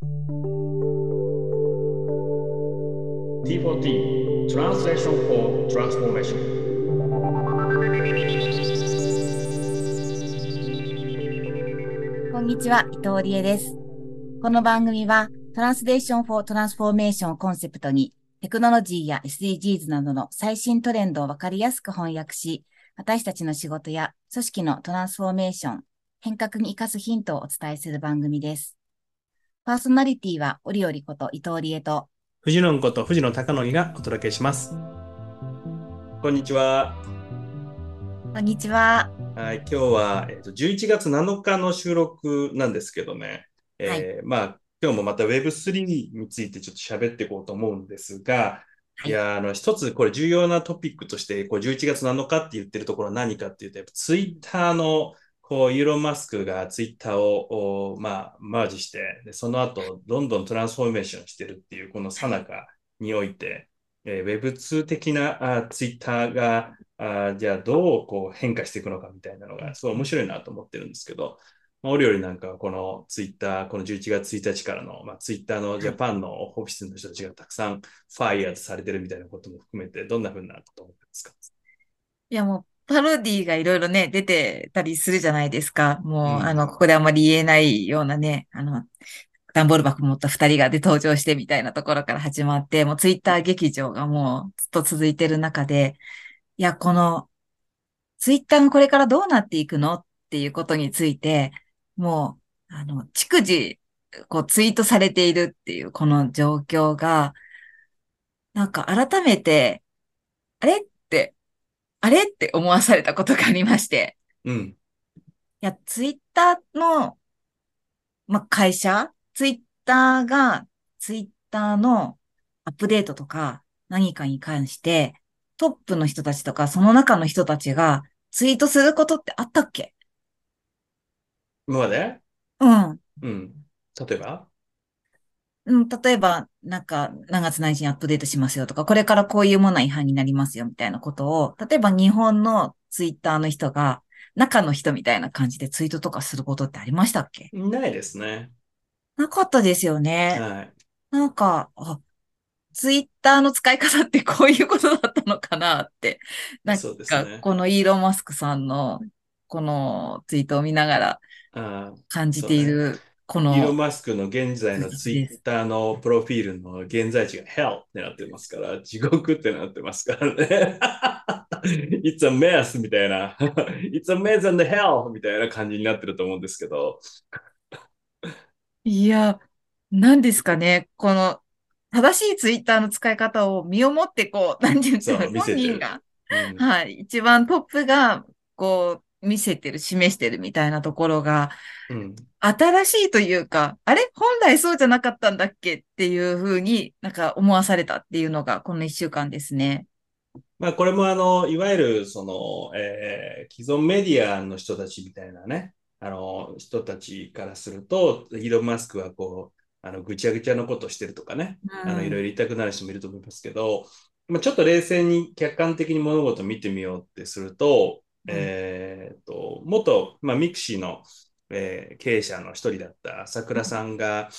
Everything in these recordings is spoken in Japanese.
T4T Translation for Transformation こんにちは、伊藤理恵です。この番組は、 Translation for Transformation をコンセプトに、テクノロジーや SDGs などの最新トレンドをわかりやすく翻訳し、私たちの仕事や組織のトランスフォーメーション、変革に生かすヒントをお伝えする番組です。パーソナリティは、折々こと伊藤理恵と、藤野こと藤野貴則がお届けします。こんにちは。こんにちは。はい、今日は、えー、と11月7日の収録なんですけどね、えーまあ今日もまた Web3 についてちょっと喋っていこうと思うんですが、はいいや、あの、一つこれ重要なトピックとして、こう11月7日って言ってるところは何かっていうと、やっぱツイッターの、こう、イーロン・マスクがツイッターを、おまあ、マージして、で、その後、どんどんトランスフォーメーションしてるっていう、この最中において、えー Web2 的なあツイッターが、あじゃあどうこう変化していくのかみたいなのが、すごい面白いなと思ってるんですけど、まあ、折々なんかはこのツイッター、この11月1日からの、まあ、ツイッターのジャパンのオフィスの人たちがたくさんファイヤーされてるみたいなことも含めて、どんな風なこと思ってますか？いやもう、パロディがいろいろね、出てたりするじゃないですか。もう、うんあの、ここであんまり言えないようなね、あの、段ボール箱持った二人がで登場してみたいなところから始まって、もうツイッター劇場がもうずっと続いてる中で、いや、この、ツイッターがこれからどうなっていくのっていうことについて、もう、あの、逐次、こうツイートされているっていうこの状況が、なんか改めて、あれ？あれ？って思わされたことがありまして。うん。いや、ツイッターの、まあ、会社？ツイッターが、ツイッターのアップデートとか何かに関して、トップの人たちとか、その中の人たちがツイートすることってあったっけ？今まで？うん。うん。例えば？うん、例えば、なんか、何月何日にアップデートしますよとか、これからこういうものは違反になりますよみたいなことを、例えば日本のツイッターの人が、中の人みたいな感じでツイートとかすることってありましたっけ？ないですね。なかったですよね。はい。なんか、あ、ツイッターの使い方ってこういうことだったのかなって、なんか、ね。このイーロン・マスクさんの、このツイートを見ながらあ感じている、こーイーロン・の、マスクの現在のツイッターのプロフィールの現在地が Hell ってなってますから、地獄ってなってますからね。It's a mess みたいな。It's a mess and hell みたいな感じになってると思うんですけど。いや、何ですかね、この、正しいツイッターの使い方を身をもってこう、何て言うんですか本人が、うん。はい、一番トップが、こう、見せてる、示してるみたいなところが、うん。新しいというか、あれ？本来そうじゃなかったんだっけ？っていうふうになんか思わされたっていうのがこの一週間ですね。まあ、これもあの、いわゆる、その、えー既存メディアの人たちみたいなね、あの、人たちからすると、イーロン・マスクはこう、あの、ぐちゃぐちゃのことをしてるとかね、あの、いろいろ言いたくなる人もいると思いますけど、まあ、ちょっと冷静に客観的に物事を見てみようってすると、うんえーっと、元、まあ、ミクシーの、えー経営者の一人だった桜さんが、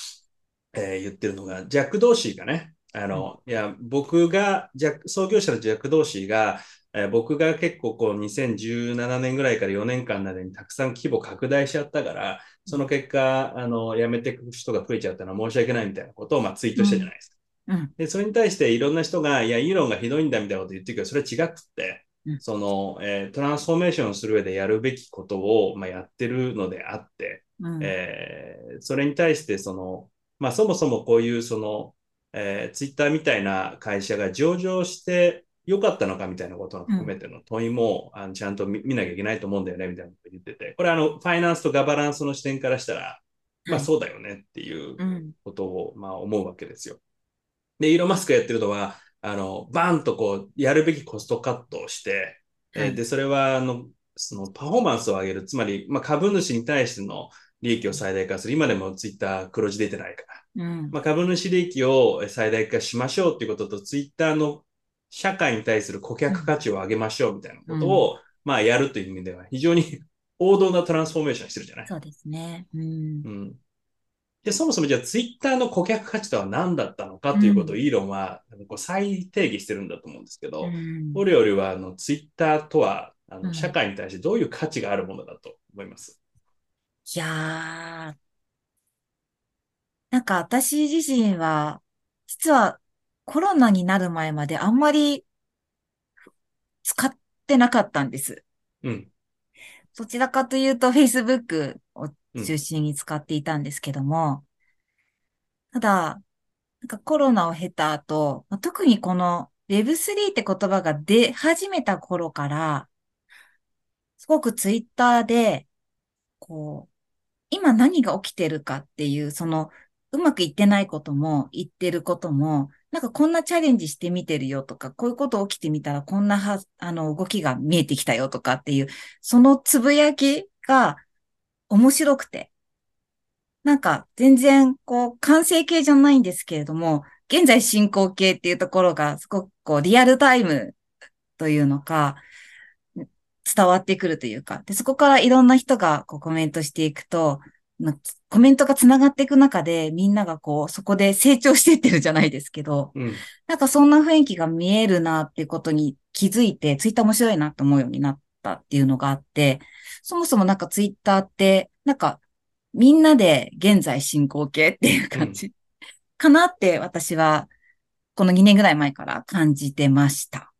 えー言ってるのが、ジャック・ドーシーがね、あの、いや、僕が、ジャック創業者のジャック・ドーシーが、えー僕が結構こう2017年ぐらいから4年間までにたくさん規模拡大しちゃったから、その結果、あの、辞めていく人が増えちゃったのは申し訳ないみたいなことをまあツイートしたじゃないですか。うん。で、それに対していろんな人が、いや、イーロンがひどいんだみたいなこと言ってるけど、それは違くって、うんその、えートランスフォーメーションする上でやるべきことを、まあ、やってるのであって、うん。えーそれに対して、その、まあ、そもそもこういう、その、えー、ツイッターみたいな会社が上場してよかったのかみたいなことを含めての問いも、あのちゃんと見見なきゃいけないと思うんだよね、みたいなことを言ってて、これあの、ファイナンスとガバナンスの視点からしたら、まあはいそうだよねっていううん。ことを、まあ、思うわけですよ。で、イーロン・マスクがやってるのは、あの、バーンとこう、やるべきコストカットをして、えーはいで、それは、あの、そのパフォーマンスを上げる、つまり、まあ、株主に対しての利益を最大化する。今でもツイッター黒字出てないから。うん。まあ、株主利益を最大化しましょうっていうことと、ツイッターの社会に対する顧客価値を上げましょうみたいなことを、まあ、やるという意味では、非常に 王道なトランスフォーメーションしてるじゃない。そうですね。うん。うん。で、そもそもじゃあツイッターの顧客価値とは何だったのかということをイーロンはこう再定義してるんだと思うんですけど、うんオレオレはあのツイッターとはあうんの社会に対してどういう価値があるものだと思います？いやー、なんか私自身は、実はコロナになる前まであんまり使ってなかったんです。うん。どちらかというと Facebook を中心に使っていたんですけども、ただ、なんかコロナを経た後、ま特にこの Web3 って言葉が出始めた頃から、すごく Twitter で、こう、今何が起きてるかっていう、その、うまくいってないことも、言ってることも、なんかこんなチャレンジしてみてるよとか、こういうこと起きてみたらこんなは、あの、動きが見えてきたよとかっていう、そのつぶやきが面白くて、なんか全然こう完成形じゃないんですけれども、現在進行形っていうところがすごくこうリアルタイムというのか、伝わってくるというか、で、そこからいろんな人がこうコメントしていくと、まコメントがつながっていく中でみんながこうそこで成長していってるじゃないですけど、うん。なんかそんな雰囲気が見えるなっていうことに気づいて、ツイッター面白いなと思うようになったっていうのがあって、そもそもなんかツイッターって、なんかみんなで現在進行形っていう感じかなって私はこの2年ぐらい前から感じてました。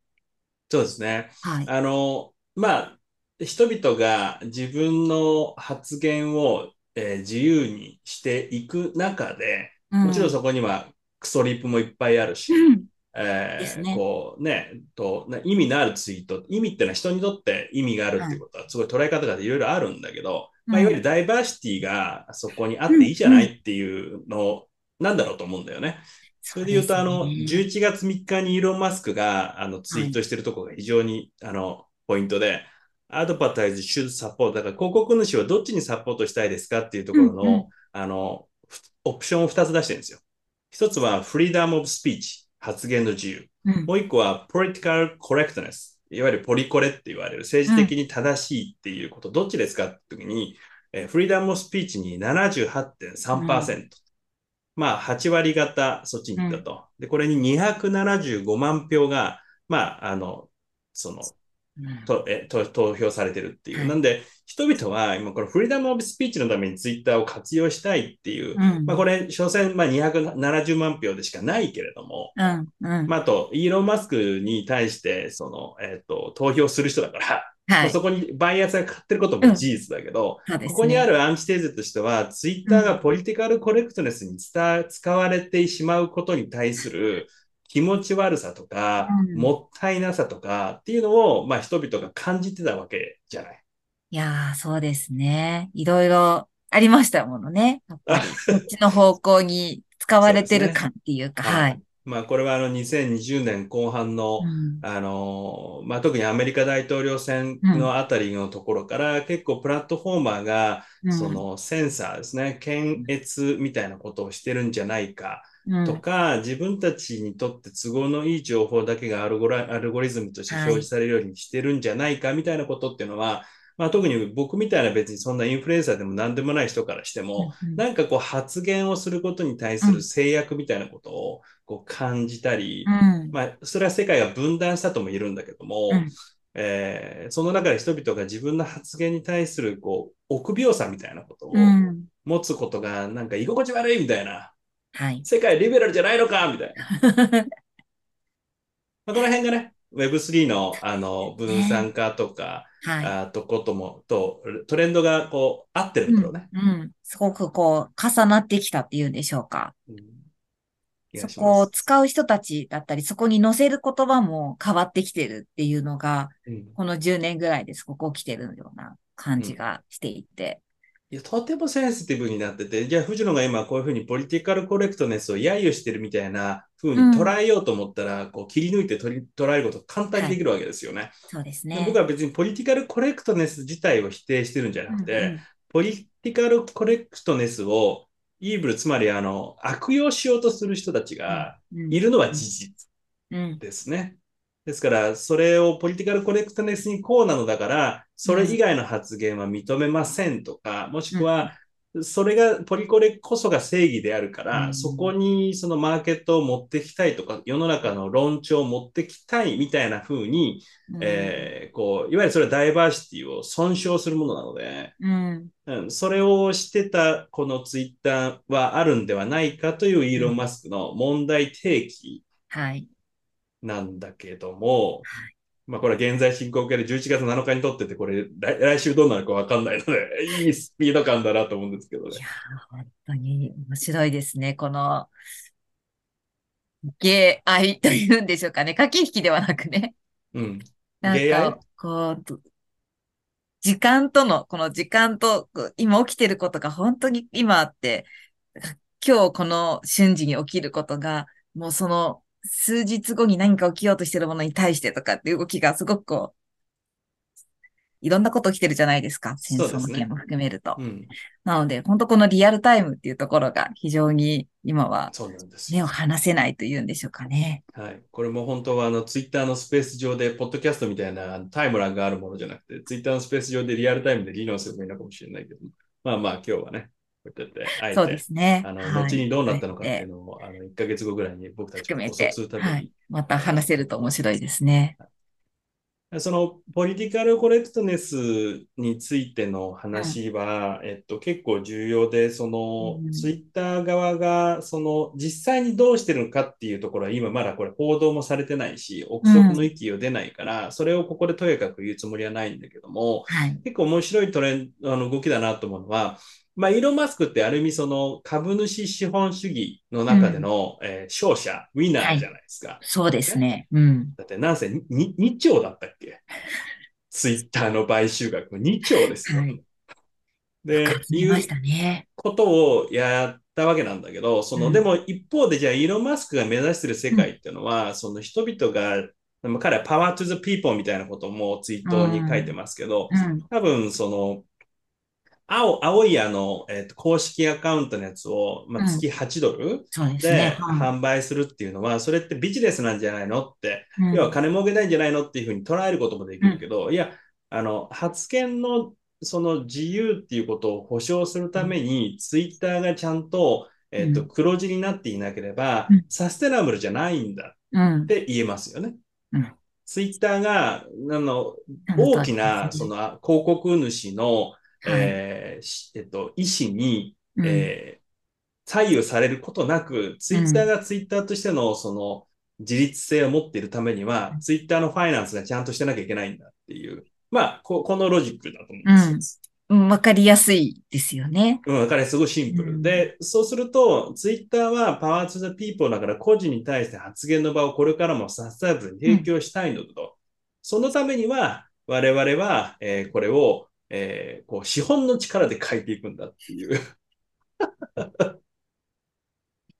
そうですね。はい。あの、まあ、人々が自分の発言を、えー自由にしていく中で、もちろんそこにはクソリップもいっぱいあるし、うん。えこうね、と、な意味のあるツイート、意味ってのは人にとって意味があるっていうことは、すごい捉え方がいろいろあるんだけど、まあ、うん。いわゆるダイバーシティがそこにあっていいじゃないっていうのなんだろうと思うんだよね。それで言うと、あの、そうですね。11月3日にイーロン・マスクが、あの、ツイートしてるところが非常に、あの、ポイントで、アドバタイズ、シューサポート、だから広告主はどっちにサポートしたいですかっていうところの、うんうん。あの、ふオプションを2つ出してるんですよ。一つは、フリーダム・オブ・スピーチ、発言の自由。うん。もう一個は、political correctness、いわゆるポリコレって言われる、政治的に正しいっていうこと、どっちですかって時に、えーフリーダム・スピーチに78.3%。まあ、8割方そっちに行ったと。で、これに275万票が、まあ、あの、その、うんとえと投票されてるっていう。はいなんで、人々は今このフリーダム・オブ・スピーチのためにツイッターを活用したいっていう、うんまあこれ、所詮まあ270万票でしかないけれども、うん。うん。まああと、イーロン・マスクに対して、その、えっ、と、投票する人だから、まはい。あそこにバイアスがかってることも事実だけど、そうですねここにあるアンチテーゼとしては、ツイッターがポリティカルコレクトネスに伝使われてしまうことに対する気持ち悪さとか、うんもったいなさとかっていうのを、まあ人々が感じてたわけじゃない。いやー、そうですね。いろいろありましたものね。やっぱり、こっちの方向に使われてる感っていうか、はいはい。まあこれはあの2020年後半の、うんあのまあ、特にアメリカ大統領選のあたりのところから、結構プラットフォーマーが、うんそのセンサーですね、検閲みたいなことをしてるんじゃないかうん。とか、自分たちにとって都合のいい情報だけがアルゴラアルゴリズムとして表示されるようにしてるんじゃないかみたいなことっていうのは、まあ、特に僕みたいな別にそんなインフルエンサーでも何でもない人からしても、うんなんかこう発言をすることに対する制約みたいなことをこう感じたり、うん。まあ、それは世界が分断したとも言えるんだけども、うん。えーその中で人々が自分の発言に対するこう臆病さみたいなことをうん。持つことがなんか居心地悪いみたいな、はい。世界リベラルじゃないのかみたいな。まあ、この辺がね、Web3 のあの分散化とか、はあとことも、とトレンドがこう合ってい。るんだろうね。うん。うんすごくこう、重なってきたっていうんでしょうか。うんそこを使う人たちだったり、そこに載せる言葉も変わってきてるっていうのが、うんこの10年ぐらいですごく起きてるような感じがしていて。いや、とてもセンシティブになってて、じゃあ、藤野が今こういうふうにポリティカルコレクトネスを揶揄してるみたいな風に捉えようと思ったら、こう切り抜いて取り捉えること簡単にできるわけですよね。そうですね。僕は別にポリティカルコレクトネス自体を否定してるんじゃなくて、うんうんポリティカルコレクトネスをイーブル、つまりあの悪用しようとする人たちがうんいるのは事実うん。ですね。ですから、それをポリティカルコレクトネスにこうなのだから、それ以外の発言は認めませんとか、もしくは、それが、ポリコレこそが正義であるから、うんそこにそのマーケットを持ってきたいとか、世の中の論調を持ってきたいみたいな風に、うんえーこう、いわゆるそれはダイバーシティを損傷するものなので、うん。うん、それをしてたこのツイッターはあるんではないかというイーロン・マスクの問題提起はい。なんだけども、まあこれは現在進行形で11月7日に撮ってて、これ来来週どうなるかわかんないので、いいスピード感だなと思うんですけどねいや。ー、本当に面白いですね。この、芸愛というんでしょうかね。駆け引きではなくね。うん。なんか、こう、ど時間との、この時間と、今起きてることが本当に今あって、今日この瞬時に起きることが、もうその数日後に何か起きようとしてるものに対してとかっていう動きがすごくこう、いろんなこと起きてるじゃないですか。戦争の件も含めると。うん。なので、本当このリアルタイムっていうところが非常に今はそうなんです目をよ。離せないというんでしょうかね。はい。これも本当はあのツイッターのスペース上で、ポッドキャストみたいなタイムラグがあるものじゃなくて、ツイッターのスペース上でリアルタイムで議論すればいいのかもしれないけど、まあまあ今日はね、こうやって、あえそうでて、すね。あの、はい。後にどうなったのかっていえうのを、あの、1ヶ月後ぐらいに僕たちが補含めて足するために、はい。また話せると面白いですね。そのポリティカルコレクトネスについての話は、えっと、結構重要で、そのうん。ツイッター側がその実際にどうしてるのかっていうところは今まだこれ報道もされてないし、憶測の域を出ないから、それをここでとやかく言うつもりはないんだけども、はい。結構面白いトレンド、あの動きだなと思うのは、まあ、イーロン・マスクってある意味その株主資本主義の中での、えー勝者、ウィナーじゃないですか。そうですね。うん。だってなんせに2兆だったっけ？ツイッターの買収額2兆ですよ。はいで、いう見ましたね。ことをやったわけなんだけど、その、うんでも一方でじゃあイーロン・マスクが目指してる世界っていうのは、その人々が、まあ彼はパワートゥザピーポーみたいなこともツイートに書いてますけど、うん。多分その、青、青いあの、えっと、公式アカウントのやつを、まあ、うん。月8ドルで販売するっていうのは、それってビジネスなんじゃないのってうん。要は金儲けないんじゃないのっていうふうに捉えることもできるけど、いや、あの、発言のその自由っていうことを保障するために、ツイッターがちゃんと、えっと、うん。黒字になっていなければうん、サステナブルじゃないんだうん。っ。て言えますよね。うん。ツイッターが、あの、大きな、その、広告主の、はいえーしえっと、意思に、うんえー左右されることなく、ツイッターがツイッターとしての、その、自立性を持っているためには、ツイッターのファイナンスがちゃんとしてなきゃいけないんだっていう、まあ、ここのロジックだと思うんですよ。うん。わかりやすいですよね。うん、彼すごいシンプル。うんで、そうすると、ツイッターはパワーツーザピーポーだから個人に対して発言の場をこれからもサステナブルに提供したいのだと。そのためには、我々は、えーこれを、えーこう資本の力で変えていくんだっていう。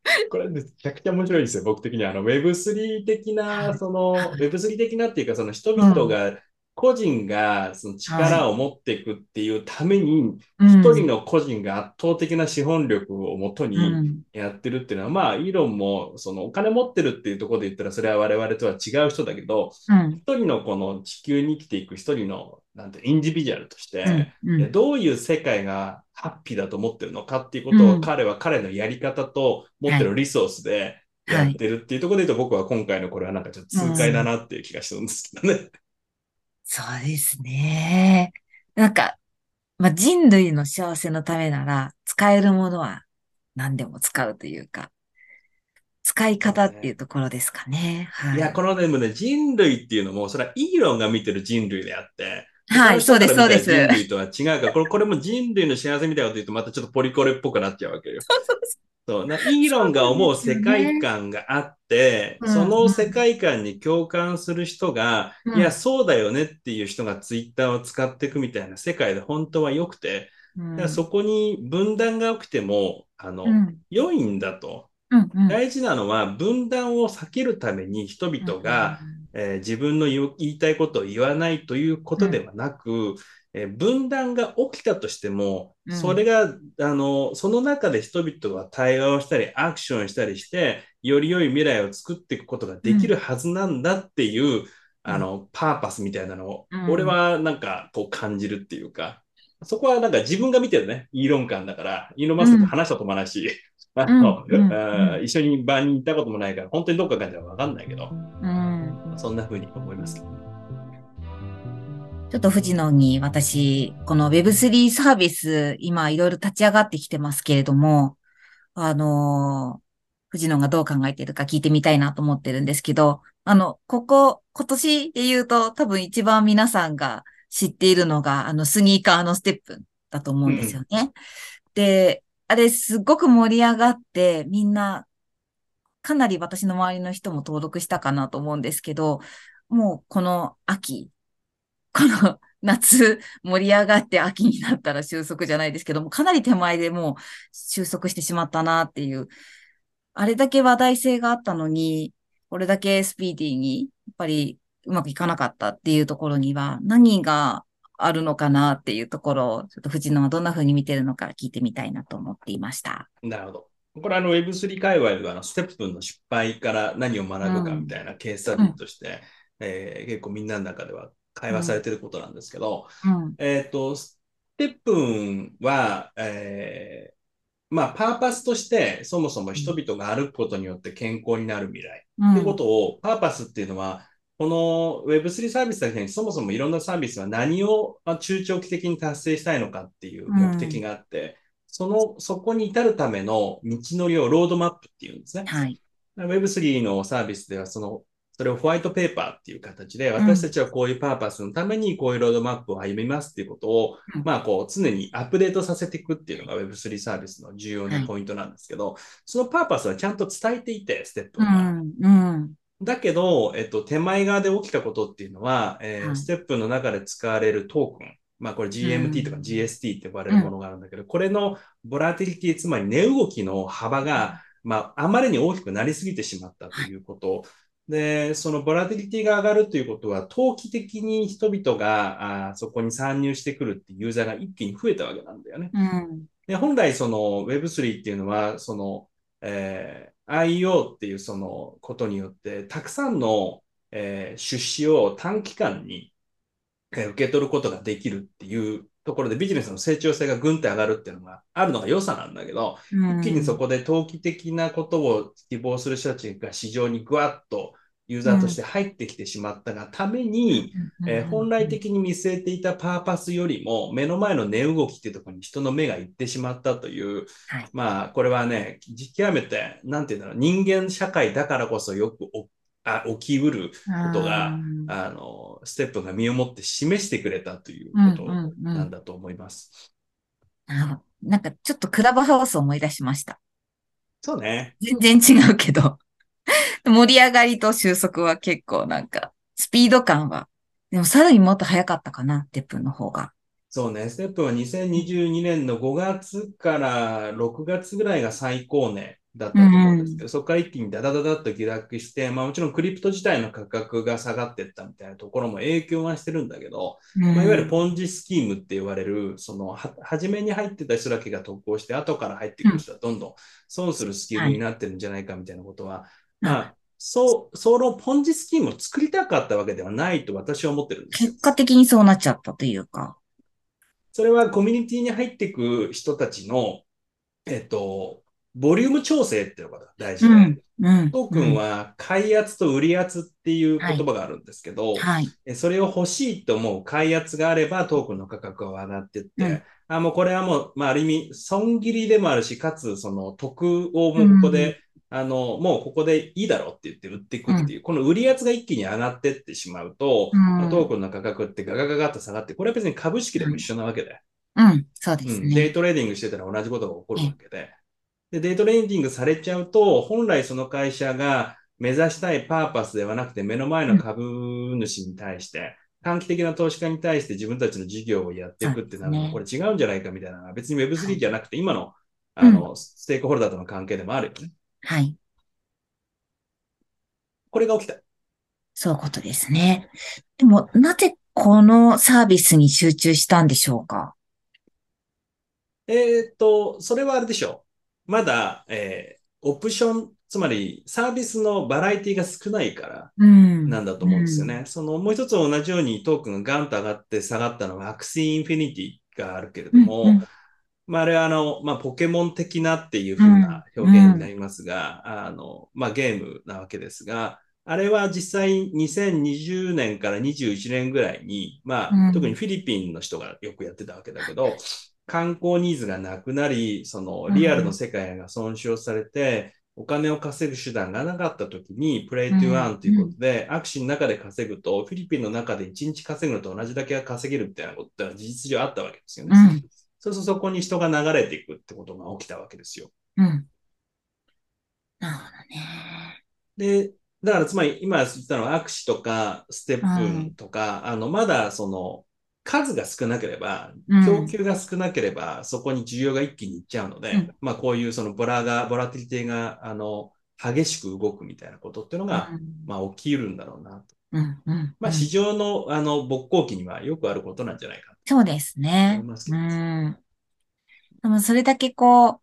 これめちゃくちゃ面白いですよ、僕的には。あの Web3 的な、その Web3 的なっていうか、その人々が、個人がその力を持っていくっていうために、うん。一人の個人が圧倒的な資本力をもとうにん。やってるっていうのは、まあ、イーロンも、そのお金持ってるっていうところで言ったら、それは我々とは違う人だけど、うん。一人のこの地球に生きていく一人の、なんて、インディビジュアルとして、うん。うん。どういう世界がハッピーだと思ってるのかっていうことを、うん彼は彼のやり方と持ってるリソースでやってるっていうところで言うと、僕は今回のこれはなんかちょっと痛快だなっていう気がするんですけどね。そうですね。なんか、まあ、人類の幸せのためなら、使えるものは何でも使うというか、使い方っていうところですかね。はいい。や、このでもね、人類っていうのも、それはイーロンが見てる人類であって、はい、そうです、そうです。人類とは違うから、これ これも人類の幸せみたいなこと言うと、またちょっとポリコレっぽくなっちゃうわけよ。そうなイーロンが思う世界観があって、そねその世界観に共感する人が、うんいや、そうだよねっていう人がツイッターを使っていくみたいな世界で本当は良くて、うんだからそこに分断が起きても、あの、うん、良いんだと。うん、うん。大事なのは分断を避けるために人々が、えー自分の言いたいことを言わないということではなく、えー分断が起きたとしても、うん。それが、あの、その中で人々が対話をしたり、アクションしたりして、より良い未来を作っていくことができるはずなんだっていう、あの、パーパスみたいなのを、うん。俺はなんかこう感じるっていうか、そこはなんか自分が見てるね、イーロン感だから、イーロンマスクと話したこともないし、あの一緒に場に行ったこともないから、本当にどっか感じはわかんないけど、うん。そんな風に思いますけど。ちょっと藤野に私、この Web3 サービス、今いろいろ立ち上がってきてますけれども、あのー藤野がどう考えてるか聞いてみたいなと思ってるんですけど、あの、ここ、今年で言うと多分一番皆さんが知っているのが、あの、スニーカーのステップだと思うんですよね。で、あれすっごく盛り上がって、みんな、かなり私の周りの人も登録したかなと思うんですけど、もうこの秋、この夏盛り上がって秋になったら収束じゃないですけども、かなり手前でもう収束してしまったなっていう、あれだけ話題性があったのに、これだけスピーディーに、やっぱりうまくいかなかったっていうところには、何があるのかなっていうところを、ちょっと藤野はどんな風に見てるのか聞いてみたいなと思っていました。なるほど。これあの Web3 界隈ではあのステップの失敗から何を学ぶかみたいなケーススタディとして、えー結構みんなの中では会話されてることなんですけど、うん。えっ、と、ステップンは、えーまあ、パーパスとして、そもそも人々が歩くことによって健康になる未来。うん。ってことを、パーパスっていうのは、この Web3 サービスだけにそもそもいろんなサービスは何をまあ中長期的に達成したいのかっていう目的があって、その、そこに至るための道のりをロードマップっていうんですね。はい。Web3 のサービスでは、その、それをホワイトペーパーっていう形で、私たちはこういうパーパスのためにこういうロードマップを歩みますっていうことを、うんまあ、こう、常にアップデートさせていくっていうのが Web3 サービスの重要なポイントなんですけど、そのパーパスはちゃんと伝えていて、ステップうが。ん。うん。だけど、えっと、手前側で起きたことっていうのは、えーはいステップの中で使われるトークン。まあ、これ GMT とかうん GST って呼ばれるものがあるんだけど、これのボラティリティ、つまり値動きの幅が、まあ、あまりに大きくなりすぎてしまったということ。で、そのボラティリティが上がるということは、投機的に人々があーそこに参入してくるっていうユーザーが一気に増えたわけなんだよね。うん。で、本来その Web3 っていうのは、その、えー IO っていうそのことによって、たくさんの、えー出資を短期間に、えー受け取ることができるっていうところでビジネスの成長性がぐんと上がるっていうのがあるのが良さなんだけど、うん。一気にそこで投機的なことを希望する人たちが市場にぐわっとユーザーとして入ってきてしまったがために、えー本来的に見据えていたパーパスよりも目の前の値動きっていうところに人の目が行ってしまったという、はい。まあこれはね、極めて、なんていうんだろう、人間社会だからこそよくおあ起きうることが、うん。あの、ステップが身をもって示してくれたということうんうんうんなんだと思います。あなんかちょっとクラブハウスを思い出しました。そうね。全然違うけど。盛り上がりと収束は結構なんか、スピード感は。でもさらにもっと早かったかな、テップンの方が。そうね。ステップは2022年の5月から6月ぐらいが最高値だったと思うんですけど、そこから一気にダダダダッと下落して、まあもちろんクリプト自体の価格が下がっていったみたいなところも影響はしてるんだけど、まあ、いわゆるポンジスキームって言われる、その、は、初めに入ってた人だけが得をして、後から入ってくる人はどんどん損するスキームになってるんじゃないかみたいなことは、まあ、そう、そのポンジスキームを作りたかったわけではないと私は思ってるんですよ結。果的にそうなっちゃったというか。それはコミュニティに入っていく人たちの、えっと、ボリューム調整っていうのが大事で、うん。うん。トークンは買い圧と売り圧っていう言葉があるんですけど、はい。えそれを欲しいと思う買い圧があればトークンの価格は上がってって、うん。あ、もうこれはもう、まあ、ある意味、損切りでもあるし、かつ、その、得をもうここで、あの、もうここでいいだろうって言って売っていくっていう、この売り圧が一気に上がってってしまうと、うん。トークンの価格ってガガガガッと下がって、これは別に株式でも一緒なわけで、うん。そうですうん、デね。イトレーディングしてたら同じことが起こるわけで、で、デイトレーディングされちゃうと、本来その会社が目指したいパーパスではなくて、目の前の株主に対して、短期的な投資家に対して自分たちの事業をやっていくってなるのは、これ違うんじゃないかみたいな別には Web3 いじゃなくて、今の、あの、ステークホルダーとの関係でもあるよね。はい。これが起きた。そういうことですね。でも、なぜこのサービスに集中したんでしょうか？えーっと、それはあれでしょう。まだ、えーオプション、つまりサービスのバラエティが少ないから、うん。なんだと思うんですよね。そのもう一つ同じようにトークンがガンと上がって下がったのはアクシーインフィニティがあるけれども、うんうんまあ、あれはあの、まあ、ポケモン的なっていう風な表現になりますが、あの、まあ、ゲームなわけですが、あれは実際2020年から21年ぐらいに、まあ、うん特にフィリピンの人がよくやってたわけだけど、観光ニーズがなくなり、そのリアルの世界が損傷されて、お金を稼ぐ手段がなかった時に、 play to earn ということで、アクシーの中で稼ぐと、フィリピンの中で1日稼ぐのと同じだけが稼げるみたいなことは事実上あったわけですよね。うんそうするとそこに人が流れていくってことが起きたわけですよ。うん。なるほどね。で、だからつまり今言ったのはアクシとかステップンとか、あの、まだその数が少なければ、うん供給が少なければ、そこに需要が一気にいっちゃうので、うんまあこういうそのボラが、ボラティリティが、あの、激しく動くみたいなことっていうのが、まあ起きるんだろうなと。うんうんまあうん市場のあの勃興期にはよくあることなんじゃないかそうですね思います。けうどん。でもそれだけこう、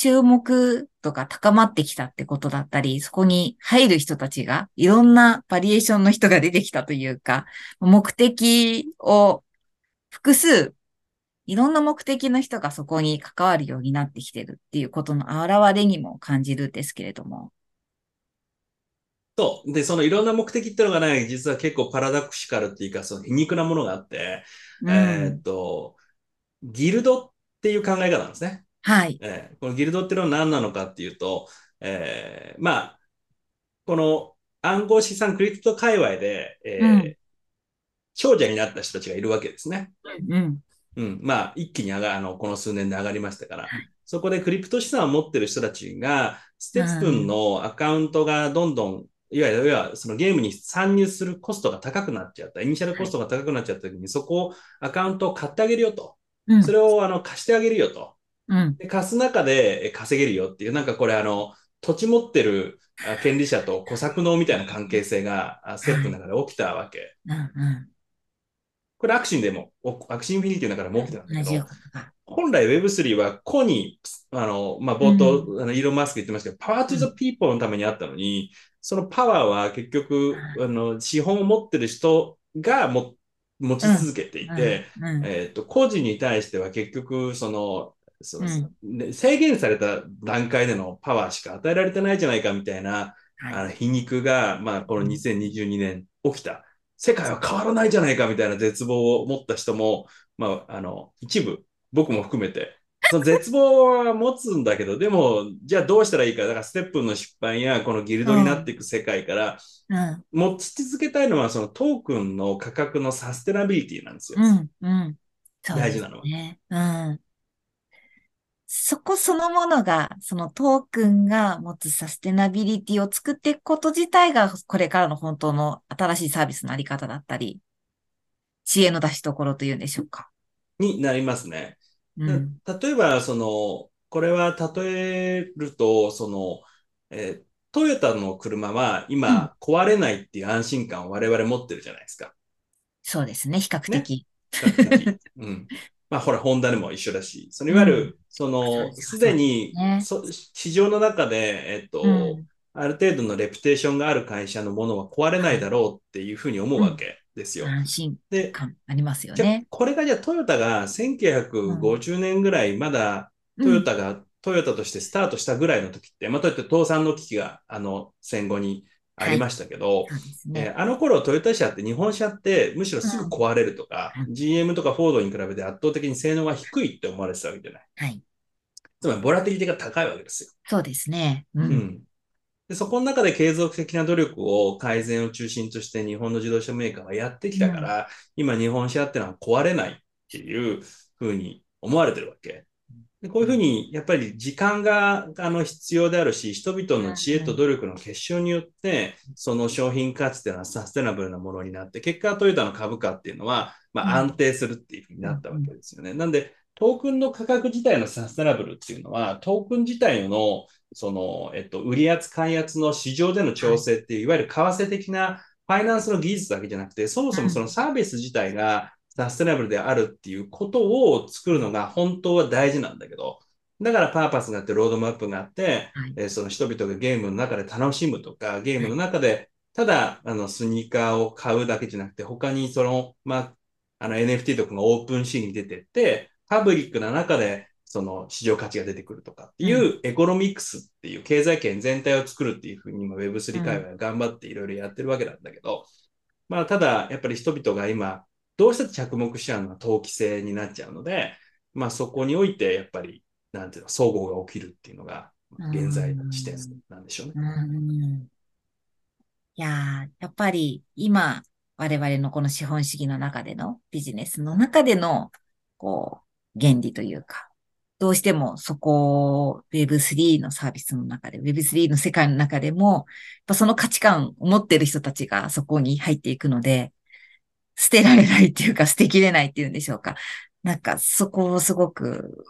注目度が高まってきたってことだったり、そこに入る人たちが、いろんなバリエーションの人が出てきたというか、目的を複数、いろんな目的の人がそこに関わるようになってきてるっていうことの表れにも感じるんですけれども。そう。で、そのいろんな目的ってのがね、実は結構パラダクシカルっていうか、その皮肉なものがあって、うんえーっと、ギルドっていう考え方なんですね。はい。えーこのギルドっていうのは何なのかっていうと、えーまあ、この暗号資産クリプト界隈で、えーうん長者になった人たちがいるわけですね。うん。うん。まあ、一気に上が、あの、この数年で上がりましたからはい。そこでクリプト資産を持ってる人たちが、ステップンのアカウントがどんどん、いわゆる、いわゆるそのゲームに参入するコストが高くなっちゃった。イニシャルコストが高くなっちゃった時に、そこをアカウントを買ってあげるよと。うんそれをあの貸してあげるよと。うん。で貸す中でえ稼げるよっていう、なんかこれあの、土地持ってるあ権利者と小作農みたいな関係性が、あステップの中で起きたわけ。うん。うん。これアクシーでも、おアクシーインフィニティの中でも起きてたんだけど。本来 Web3 は個に、あの、まあ、冒頭、あのイーロン・マスク言ってましたけど、 power to the people のためにあったのに、そのパワーは結局、あの、資本を持ってる人がも持ち続けていて、うん、えっと、個人に対しては結局、その、そううんで制限された段階でのパワーしか与えられてないじゃないかみたいな、あはい。の皮肉が、まあ、この2022年起きた。世界は変わらないじゃないかみたいな絶望を持った人も、まあ、あの、一部、僕も含めて、その絶望は持つんだけど、でも、じゃあどうしたらいいか。だから、ステップの出版や、このギルドになっていく世界から、うん。持ち続けたいのは、そのトークンの価格のサステナビリティなんですよ。うん。うん。大事なのはね。うん。そこそのものが、そのトークンが持つサステナビリティを作っていくこと自体が、これからの本当の新しいサービスのあり方だったり、知恵の出し所というんでしょうか。になりますね。うん。例えば、その、これは例えると、その、えートヨタの車は今壊れないっていう安心感を我々持ってるじゃないですか。そうですね。比較的。比較的うん。まあ、ほら、ホンダでも一緒だし、そのいわゆる、その、ですすでに市場の中で、えっと、うん。ある程度のレプテーションがある会社のものは壊れないだろうっていうふうに思うわけですよ。安心で、感ありますよね。これがじゃあトヨタが1950年ぐらい、まだトヨタが、トヨタとしてスタートしたぐらいの時って、まあ、トヨタ倒産の危機があの戦後にありましたけど、そうですえね。ーあの頃トヨタ車って日本車ってむしろすぐ壊れるとか、うん GM とかフォードに比べて圧倒的に性能が低いって思われてたわけじゃない。はい。つまりボラティリティが高いわけですよ。そうですね。う。うんん。でそこの中で継続的な努力を改善を中心として日本の自動車メーカーはやってきたから、今日本車ってのは壊れないっていうふうに思われてるわけ。でこういうふうにやっぱり時間があの必要であるし、人々の知恵と努力の結晶によって、その商品価値っていうのはサステナブルなものになって、結果トヨタの株価っていうのは、まあ、うん安定するっていうふうになったわけですよね。なんで、トークンの価格自体のサステナブルっていうのは、トークン自体のその、えっと、売り圧、買い圧の市場での調整っていう、いわゆる為替的なファイナンスの技術だけじゃなくて、そもそもそのサービス自体がサステナブルであるっていうことを作るのが本当は大事なんだけど、だからパーパスがあって、ロードマップがあって、はい。えーその人々がゲームの中で楽しむとか、ゲームの中で、ただ、あの、スニーカーを買うだけじゃなくて、他にその、まあ、あの NFT とかが OpenSea に出てって、パブリックな中でその市場価値が出てくるとかっていうエコノミクスっていう経済圏全体を作るっていうふうに今 Web3 界隈頑張っていろいろやってるわけなんだけど、まあただやっぱり人々が今どうして着目しちゃうのは投機性になっちゃうので、まあそこにおいてやっぱりなんていうの、総合が起きるっていうのが現在の視点なんでしょうね。うんいややっぱり今我々のこの資本主義の中でのビジネスの中でのこう原理というか、どうしてもそこを Web3 のサービスの中で、Web3 の世界の中でも、やっぱその価値観を持っている人たちがそこに入っていくので、捨てられないっていうか捨てきれないっていうんでしょうか。なんかそこをすごく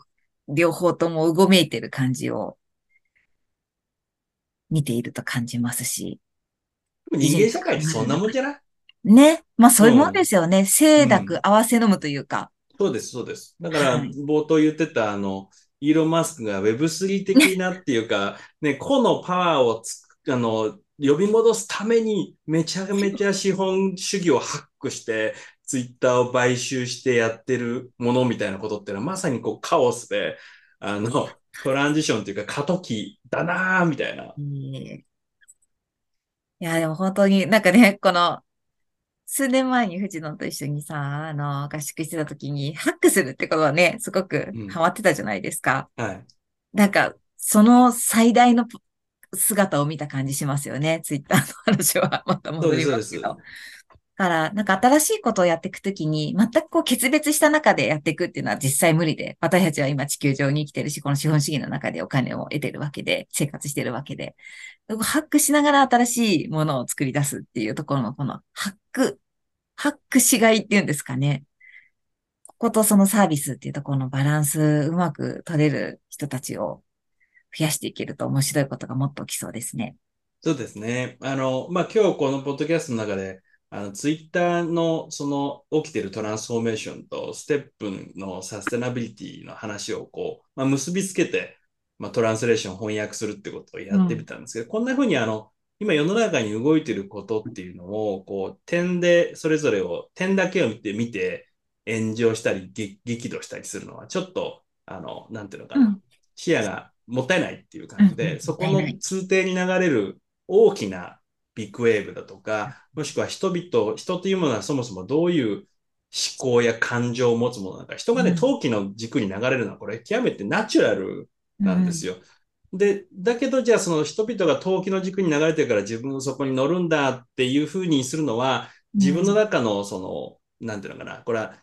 両方ともうごめいてる感じを見ていると感じますし。人間社会ってそんなもんじゃない？ね。まあそういうもんですよね。清濁合わせ飲むというか。そうです、そうです。だから、冒頭言ってた、あの、イーロン・マスクが Web3 的なっていうか、ね、個のパワーをつあの、呼び戻すために、めちゃめちゃ資本主義をハックして、ツイッターを買収してやってるものみたいなことっていうのは、まさにこうカオスで、あの、トランジションっていうか過渡期だなーみたいな。いや、でも本当になんかね、この数年前に藤野と一緒にさ、あの、合宿してた時に、ハックするってことはね、すごくハマってたじゃないですか。うん、はい。なんか、その最大の姿を見た感じしますよね。ツイッターの 話はまた戻りますけど。だから、なんか新しいことをやっていくときに、全くこう決別した中でやっていくっていうのは実際無理で、私たちは今地球上に生きてるし、この資本主義の中でお金を得てるわけで、生活してるわけで、ハックしながら新しいものを作り出すっていうところのこのハック、ハックしがいっていうんですかね。こことそのサービスっていうところのバランスうまく取れる人たちを増やしていけると面白いことがもっと起きそうですね。そうですね。あの、まあ、今日このポッドキャストの中で、あの、ツイッターのその起きてるトランスフォーメーションとステップのサステナビリティの話をこう、まあ、結びつけてまあ、トランスレーション翻訳するってことをやってみたんですけど、うん、こんな風にあの、今世の中に動いてることっていうのを、こう、点でそれぞれを、点だけを見て、見て、炎上したり、激怒したりするのは、ちょっと、あの、なんていうのかな、うん、視野がもったいないっていう感じで、うん、そこの通底に流れる大きなビッグウェーブだとか、もしくは人々、人というものはそもそもどういう思考や感情を持つものなのか、人がね、陶器の軸に流れるのは、これ極めてナチュラルなんですよ。うん、で、だけどじゃあその人々が投機の軸に流れてるから自分そこに乗るんだっていうふうにするのは、自分の中のその、うん、なんていうのかな、これは、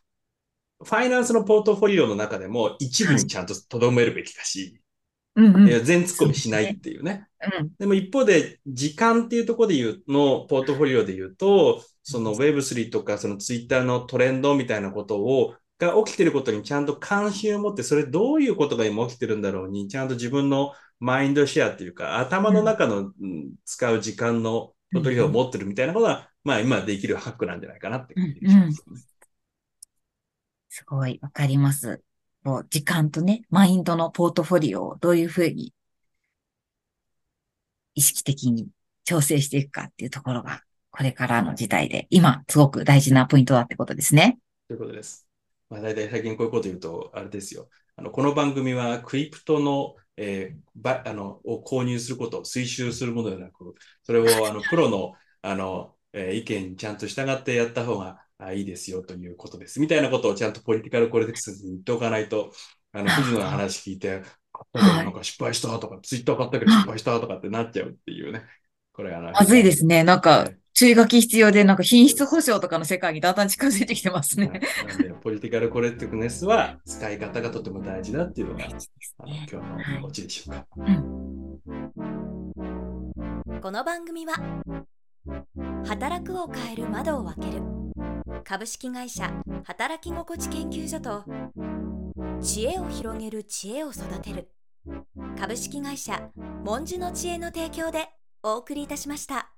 ファイナンスのポートフォリオの中でも一部にちゃんと留めるべきだし、うんうん、全突っ込みしないっていうね。うん、でも一方で、時間っていうところで言うの、ポートフォリオで言うと、その Web3 とかその Twitter のトレンドみたいなことをが起きてることにちゃんと関心を持って、それどういうことが今起きてるんだろうに、ちゃんと自分のマインドシェアっていうか、頭の中の、うん、使う時間のトリを持ってるみたいなことは、まあ今できるハックなんじゃないかなって感じします、ね、すごい、わかります。もう時間とね、マインドのポートフォリオをどういうふうに意識的に調整していくかっていうところが、これからの時代で、今すごく大事なポイントだってことですね。ということです。まあ、大体最近こういうこと言うと、あれですよ。あのこの番組はクリプトの,、えー、ばあのを購入すること推奨するものではなく、それをあのプロのあの、えー、意見にちゃんと従ってやった方がいいですよということです。みたいなことをちゃんとポリティカルコレクスに言っておかないと、あの、藤野の話聞いて、なんか失敗したとか、ツイッター買ったけど失敗したとかってなっちゃうっていうね。これあの。まずいですね。なんか、注意書き必要で、なんか品質保証とかの世界にだんだん近づいてきてますね。なんで、ポリティカルコレクティブネスは使い方がとても大事だっていうのが、ね、今日のオチでしょうか、はいうん。この番組は、働くを変える窓を開ける株式会社働き心地研究所と知恵を広げる知恵を育てる株式会社文殊の知恵の提供でお送りいたしました。